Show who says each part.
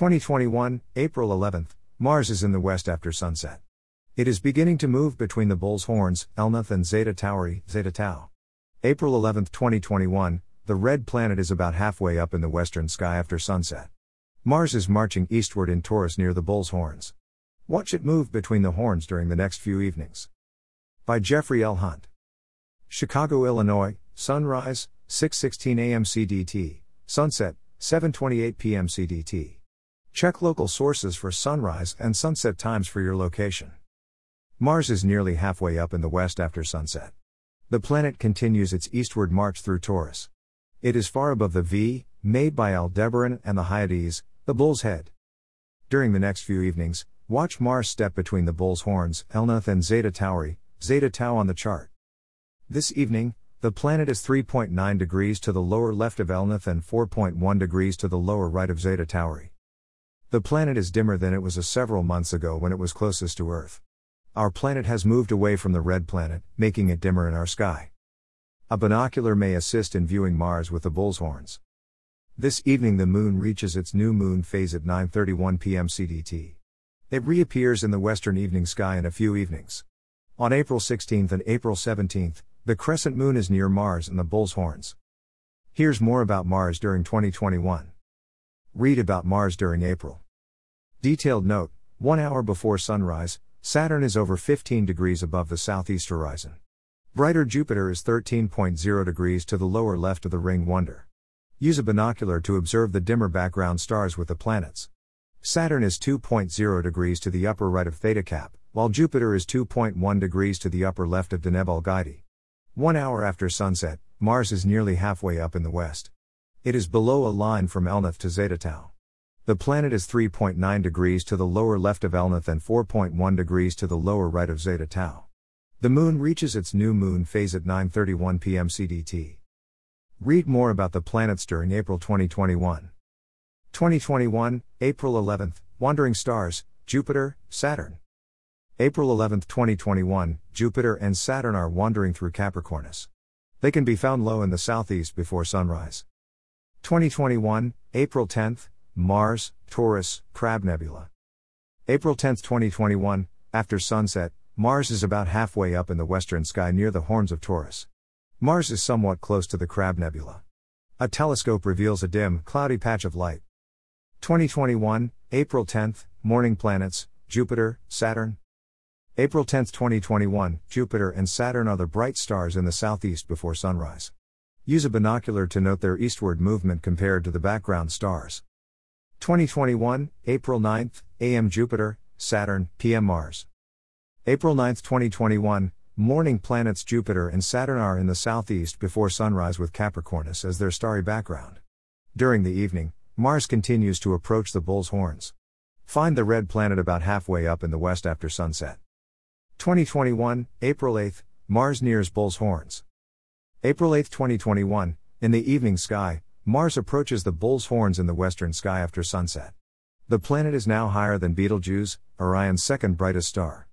Speaker 1: 2021, April 11th, Mars is in the west after sunset. It is beginning to move between the Bull's Horns, Elnath and Zeta Tauri, Zeta Tau. April 11, 2021, the red planet is about halfway up in the western sky after sunset. Mars is marching eastward in Taurus near the Bull's Horns. Watch it move between the horns during the next few evenings. By Jeffrey L. Hunt. Chicago, Illinois, sunrise 6:16 a.m. CDT, sunset 7:28 p.m. CDT. Check local sources for sunrise and sunset times for your location. Mars is nearly halfway up in the west after sunset. The planet continues its eastward march through Taurus. It is far above the V, made by Aldebaran and the Hyades, the bull's head. During the next few evenings, watch Mars step between the bull's horns, Elnath and Zeta Tauri, Zeta Tau on the chart. This evening, the planet is 3.9 degrees to the lower left of Elnath and 4.1 degrees to the lower right of Zeta Tauri. The planet is dimmer than it was a several months ago when it was closest to Earth. Our planet has moved away from the red planet, making it dimmer in our sky. A binocular may assist in viewing Mars with the bull's horns. This evening the moon reaches its new moon phase at 9:31 p.m. CDT. It reappears in the western evening sky in a few evenings. On April 16th and April 17th, the crescent moon is near Mars and the bull's horns. Here's more about Mars during 2021. Read about Mars during April. Detailed note 1 hour before sunrise, Saturn is over 15 degrees above the southeast horizon. Brighter Jupiter is 13.0 degrees to the lower left of the ring Wonder. Use a binocular to observe the dimmer background stars with the planets. Saturn is 2.0 degrees to the upper right of Theta Cap, while Jupiter is 2.1 degrees to the upper left of Deneb Algedi. One hour after sunset, Mars is nearly halfway up in the west. It is below a line from Elnath to Zeta Tau. The planet is 3.9 degrees to the lower left of Elnath and 4.1 degrees to the lower right of Zeta Tau. The moon reaches its new moon phase at 9:31 p.m. CDT. Read more about the planets during April 2021. 2021, April 11th, Wandering Stars, Jupiter, Saturn. April 11th, 2021, Jupiter and Saturn are wandering through Capricornus. They can be found low in the southeast before sunrise. 2021, April 10th, Mars, Taurus, Crab Nebula. April 10, 2021, after sunset, Mars is about halfway up in the western sky near the horns of Taurus. Mars is somewhat close to the Crab Nebula. A telescope reveals a dim, cloudy patch of light. 2021, April 10, morning planets, Jupiter, Saturn. April 10, 2021, Jupiter and Saturn are the bright stars in the southeast before sunrise. Use a binocular to note their eastward movement compared to the background stars. 2021, April 9th, AM Jupiter, Saturn, PM Mars. April 9, 2021, morning planets Jupiter and Saturn are in the southeast before sunrise with Capricornus as their starry background. During the evening, Mars continues to approach the bull's horns. Find the red planet about halfway up in the west after sunset. 2021, April 8th, Mars nears bull's horns. April 8, 2021, in the evening sky, Mars approaches the bull's horns in the western sky after sunset. The planet is now higher than Betelgeuse, Orion's second brightest star.